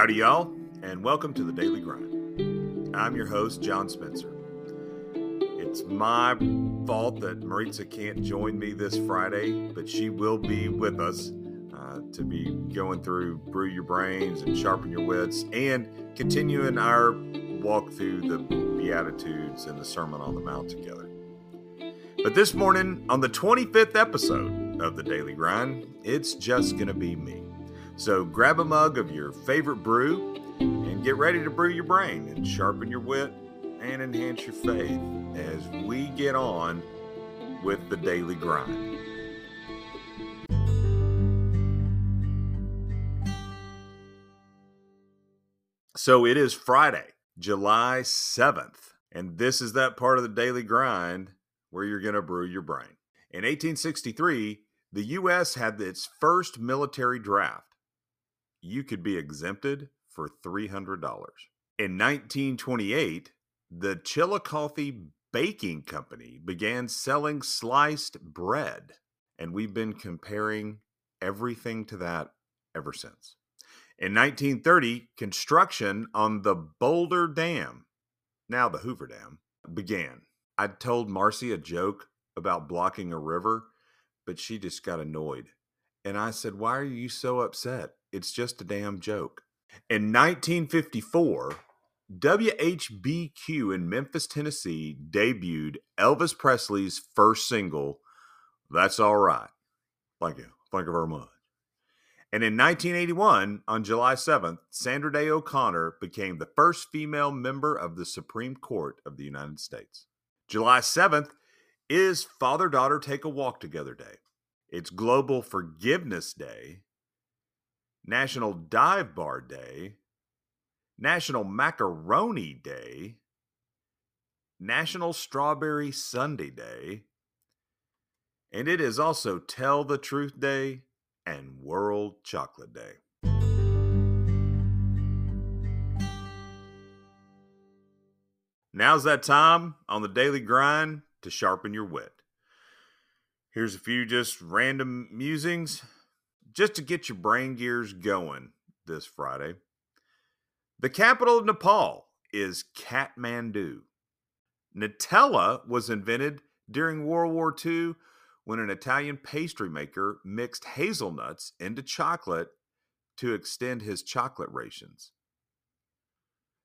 Howdy, y'all, and welcome to the Daily Grind. I'm your host, John Spencer. It's my fault that Maritza can't join me this Friday, but she will be with us uh, to be going through Brew Your Brains and Sharpen Your Wits and continuing our walk through the Beatitudes and the Sermon on the Mount together. But this morning, on the 25th episode of the Daily Grind, it's just going to be me. So grab a mug of your favorite brew and get ready to brew your brain and sharpen your wit and enhance your faith as we get on with the daily grind. So it is Friday, July 7th, and this is that part of the daily grind where you're going to brew your brain. In 1863, the U.S. had its first military draft you could be exempted for $300. In 1928, the Chillicothe Baking Company began selling sliced bread, and we've been comparing everything to that ever since. In 1930, construction on the Boulder Dam, now the Hoover Dam, began. I told Marcy a joke about blocking a river, but she just got annoyed. And I said, Why are you so upset? It's just a damn joke. In 1954, WHBQ in Memphis, Tennessee debuted Elvis Presley's first single, That's All Right. Thank you. Thank you very much. And in 1981, on July 7th, Sandra Day O'Connor became the first female member of the Supreme Court of the United States. July 7th is Father Daughter Take a Walk Together Day. It's Global Forgiveness Day National Dive Bar Day, National Macaroni Day, National Strawberry Sunday Day, and it is also Tell the Truth Day and World Chocolate Day. Now's that time on the daily grind to sharpen your wit. Here's a few just random musings just to get your brain gears going this Friday. The capital of Nepal is Kathmandu. Nutella was invented during World War II when an Italian pastry maker mixed hazelnuts into chocolate to extend his chocolate rations.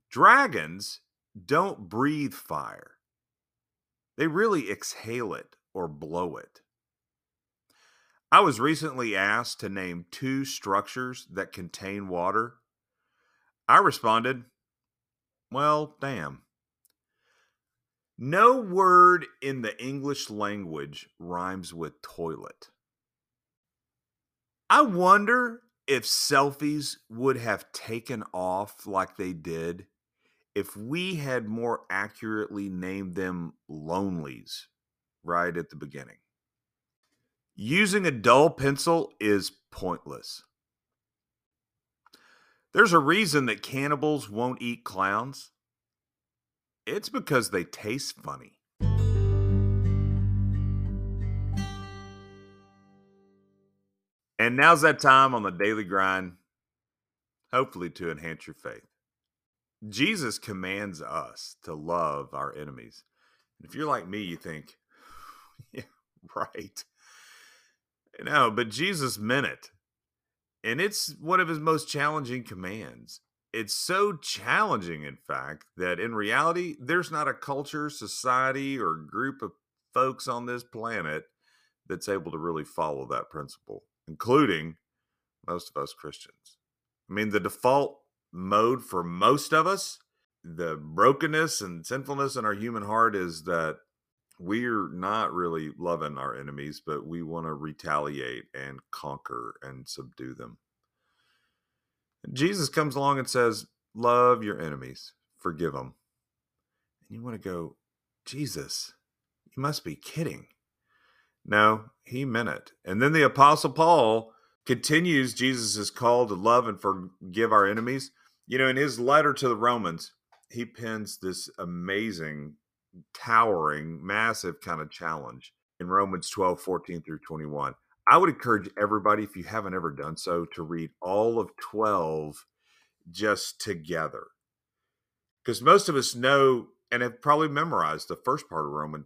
Dragons don't breathe fire, they really exhale it or blow it. I was recently asked to name two structures that contain water. I responded, Well, damn. No word in the English language rhymes with toilet. I wonder if selfies would have taken off like they did if we had more accurately named them lonelies right at the beginning. Using a dull pencil is pointless. There's a reason that cannibals won't eat clowns. It's because they taste funny. And now's that time on the daily grind, hopefully to enhance your faith. Jesus commands us to love our enemies. If you're like me, you think, yeah, right. No, but Jesus meant it. And it's one of his most challenging commands. It's so challenging, in fact, that in reality, there's not a culture, society, or group of folks on this planet that's able to really follow that principle, including most of us Christians. I mean, the default mode for most of us, the brokenness and sinfulness in our human heart is that we're not really loving our enemies, but we want to retaliate and conquer and subdue them. Jesus comes along and says, Love your enemies, forgive them. And you want to go, Jesus, you must be kidding. No, he meant it. And then the Apostle Paul continues Jesus' call to love and forgive our enemies. You know, in his letter to the Romans, he pens this amazing towering, massive kind of challenge in Romans 12, 14 through 21. I would encourage everybody, if you haven't ever done so, to read all of 12 just together. Because most of us know and have probably memorized the first part of Romans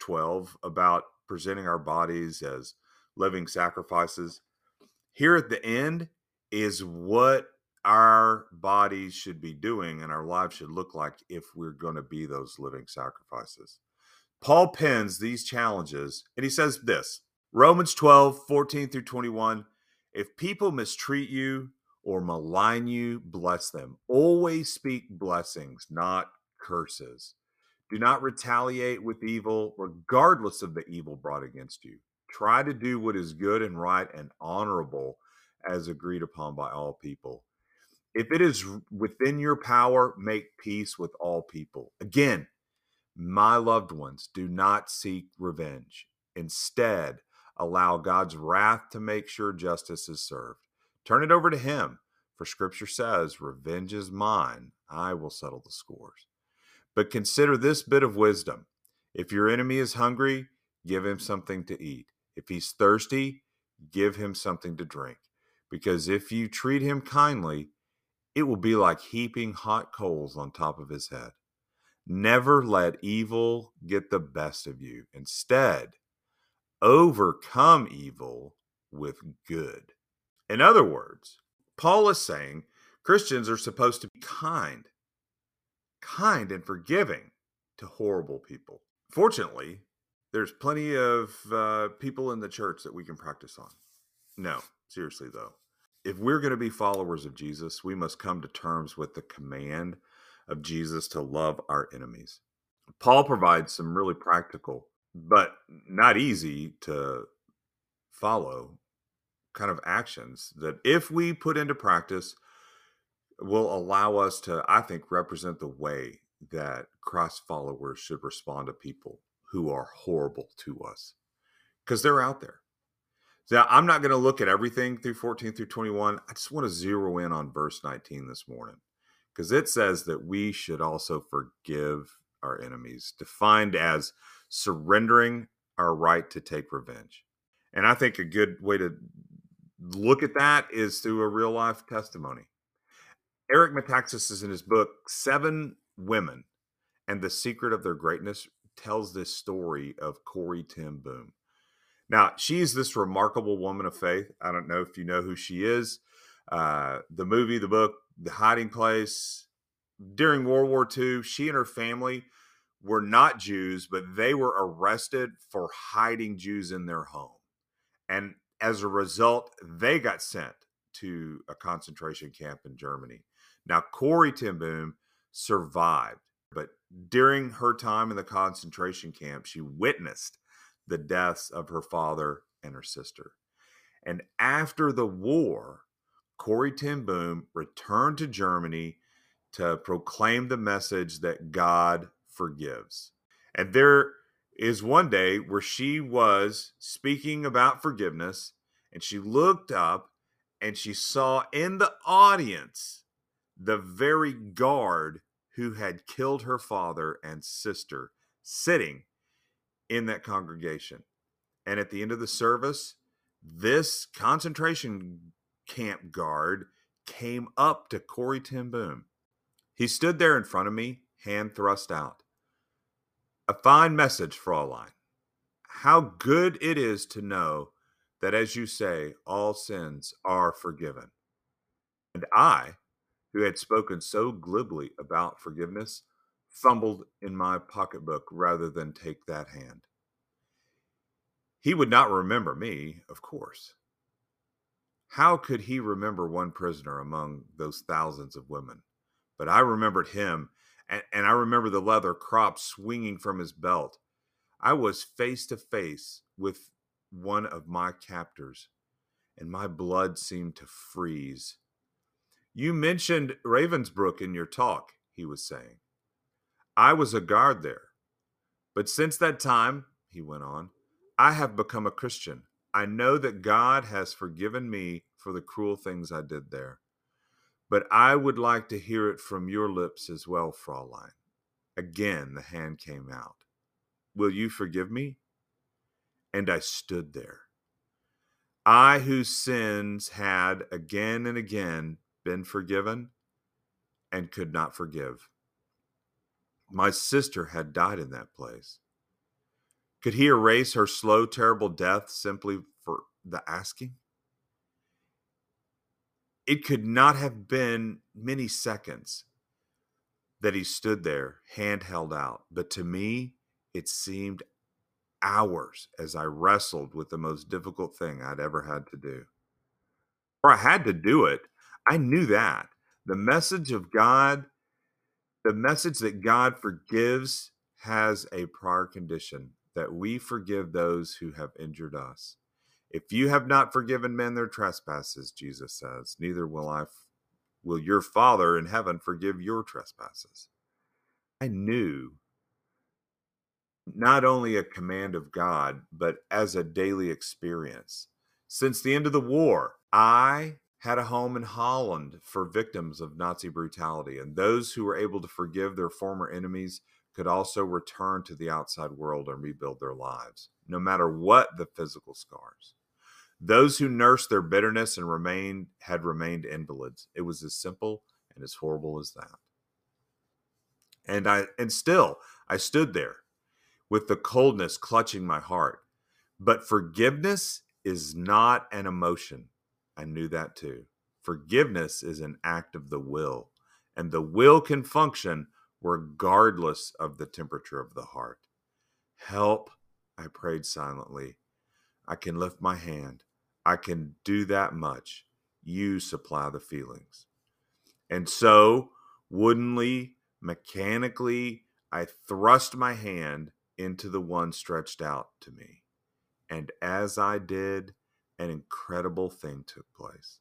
12 about presenting our bodies as living sacrifices. Here at the end is what our bodies should be doing and our lives should look like if we're going to be those living sacrifices. Paul pens these challenges and he says this Romans 12, 14 through 21. If people mistreat you or malign you, bless them. Always speak blessings, not curses. Do not retaliate with evil, regardless of the evil brought against you. Try to do what is good and right and honorable as agreed upon by all people. If it is within your power, make peace with all people. Again, my loved ones, do not seek revenge. Instead, allow God's wrath to make sure justice is served. Turn it over to Him, for Scripture says, Revenge is mine, I will settle the scores. But consider this bit of wisdom if your enemy is hungry, give him something to eat. If he's thirsty, give him something to drink. Because if you treat him kindly, it will be like heaping hot coals on top of his head. Never let evil get the best of you. Instead, overcome evil with good. In other words, Paul is saying Christians are supposed to be kind, kind and forgiving to horrible people. Fortunately, there's plenty of uh, people in the church that we can practice on. No, seriously though, if we're going to be followers of Jesus, we must come to terms with the command of Jesus to love our enemies. Paul provides some really practical, but not easy to follow kind of actions that if we put into practice will allow us to i think represent the way that christ followers should respond to people who are horrible to us because they're out there now, I'm not going to look at everything through 14 through 21. I just want to zero in on verse 19 this morning because it says that we should also forgive our enemies, defined as surrendering our right to take revenge. And I think a good way to look at that is through a real life testimony. Eric Metaxas is in his book, Seven Women and the Secret of Their Greatness, tells this story of Corrie ten Boom. Now, she's this remarkable woman of faith. I don't know if you know who she is. Uh, the movie, the book, The Hiding Place. During World War II, she and her family were not Jews, but they were arrested for hiding Jews in their home. And as a result, they got sent to a concentration camp in Germany. Now, Corrie ten Boom survived, but during her time in the concentration camp, she witnessed the deaths of her father and her sister. And after the war, Corrie ten Boom returned to Germany to proclaim the message that God forgives. And there is one day where she was speaking about forgiveness and she looked up and she saw in the audience the very guard who had killed her father and sister sitting in that congregation. And at the end of the service, this concentration camp guard came up to Corrie ten Boom. He stood there in front of me, hand thrust out. A fine message, Fraulein. How good it is to know that, as you say, all sins are forgiven. And I, who had spoken so glibly about forgiveness, fumbled in my pocketbook rather than take that hand. He would not remember me, of course. How could he remember one prisoner among those thousands of women? But I remembered him, and, and I remember the leather crop swinging from his belt. I was face to face with one of my captors, and my blood seemed to freeze. You mentioned Ravensbrück in your talk, he was saying. I was a guard there. But since that time, he went on, I have become a Christian. I know that God has forgiven me for the cruel things I did there. But I would like to hear it from your lips as well, Fraulein. Again, the hand came out. Will you forgive me? And I stood there. I, whose sins had again and again been forgiven and could not forgive. My sister had died in that place. Could he erase her slow, terrible death simply for the asking? It could not have been many seconds that he stood there, hand held out. But to me, it seemed hours as I wrestled with the most difficult thing I'd ever had to do. Or I had to do it. I knew that. The message of God, the message that God forgives, has a prior condition that we forgive those who have injured us. If you have not forgiven men their trespasses, Jesus says, neither will I will your Father in heaven forgive your trespasses. I knew not only a command of God, but as a daily experience. Since the end of the war, I had a home in Holland for victims of Nazi brutality, and those who were able to forgive their former enemies could also return to the outside world and rebuild their lives, no matter what the physical scars. Those who nursed their bitterness and remained had remained invalids. It was as simple and as horrible as that. And I and still I stood there with the coldness clutching my heart. But forgiveness is not an emotion. I knew that too. Forgiveness is an act of the will, and the will can function regardless of the temperature of the heart. Help, I prayed silently. I can lift my hand. I can do that much. You supply the feelings. And so, woodenly, mechanically, I thrust my hand into the one stretched out to me. And as I did, an incredible thing took place.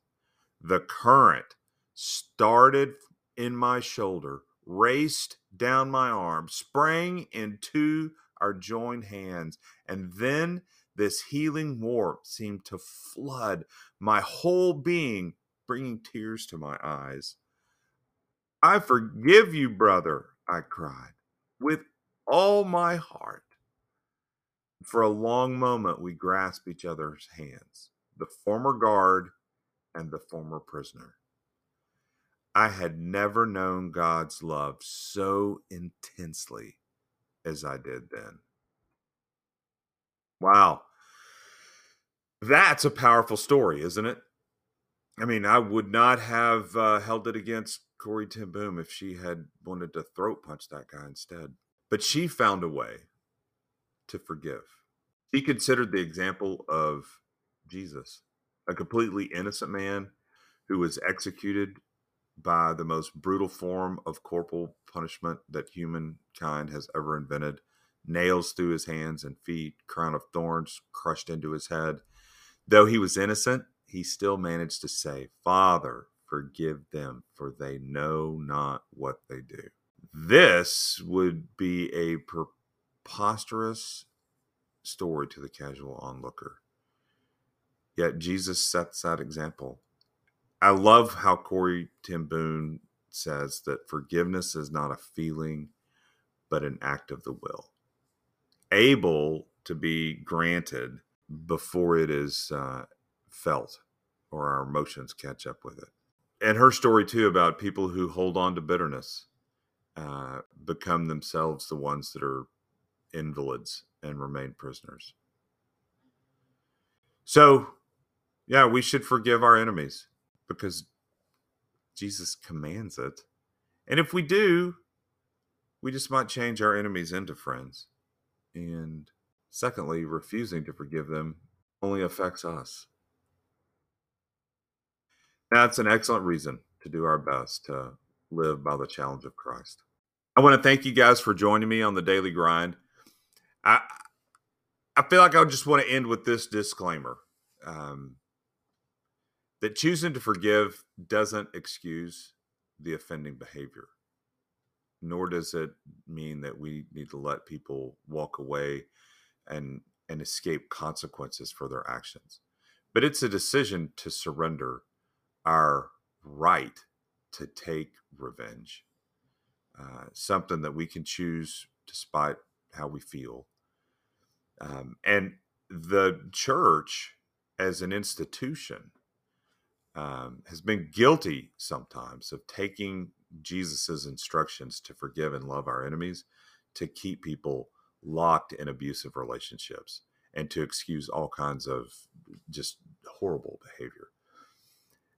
The current started in my shoulder, raced down my arm, sprang into our joined hands, and then this healing warmth seemed to flood my whole being, bringing tears to my eyes. I forgive you, brother, I cried, with all my heart. For a long moment, we grasp each other's hands, the former guard and the former prisoner. I had never known God's love so intensely as I did then. Wow. That's a powerful story, isn't it? I mean, I would not have uh, held it against Corrie ten Boom if she had wanted to throat punch that guy instead. But she found a way to forgive. He considered the example of Jesus, a completely innocent man who was executed by the most brutal form of corporal punishment that humankind has ever invented nails through his hands and feet, crown of thorns crushed into his head. Though he was innocent, he still managed to say, Father, forgive them, for they know not what they do. This would be a preposterous story to the casual onlooker. Yet Jesus sets that example. I love how Corrie ten Boom says that forgiveness is not a feeling, but an act of the will. Able to be granted before it is uh, felt or our emotions catch up with it. And her story, too, about people who hold on to bitterness uh, become themselves the ones that are invalids and remain prisoners. So, yeah, we should forgive our enemies because Jesus commands it. And if we do, we just might change our enemies into friends. And secondly, refusing to forgive them only affects us. That's an excellent reason to do our best to live by the challenge of Christ. I want to thank you guys for joining me on the daily grind. I I feel like I just want to end with this disclaimer um, that choosing to forgive doesn't excuse the offending behavior, nor does it mean that we need to let people walk away and and escape consequences for their actions. But it's a decision to surrender our right to take revenge, uh, something that we can choose despite how we feel. Um, and the church as an institution um, has been guilty sometimes of taking Jesus's instructions to forgive and love our enemies to keep people locked in abusive relationships and to excuse all kinds of just horrible behavior.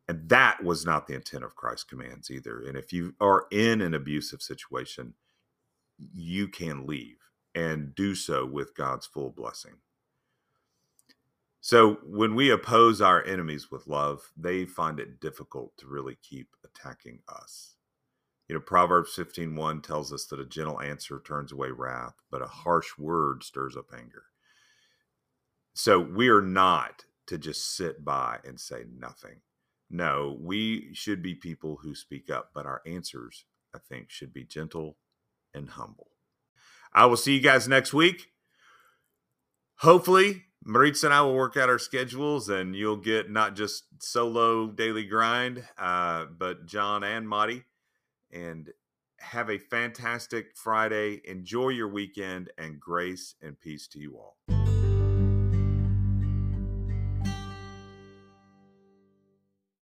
And that was not the intent of Christ's commands either. And if you are in an abusive situation, you can leave and do so with God's full blessing. So when we oppose our enemies with love, they find it difficult to really keep attacking us. You know, Proverbs 15:1 tells us that a gentle answer turns away wrath, but a harsh word stirs up anger. So we are not to just sit by and say nothing. No, we should be people who speak up, but our answers, I think, should be gentle and humble. I will see you guys next week. Hopefully, Maritza and I will work out our schedules, and you'll get not just solo daily grind, uh, but John and Marty. And have a fantastic Friday. Enjoy your weekend, and grace and peace to you all.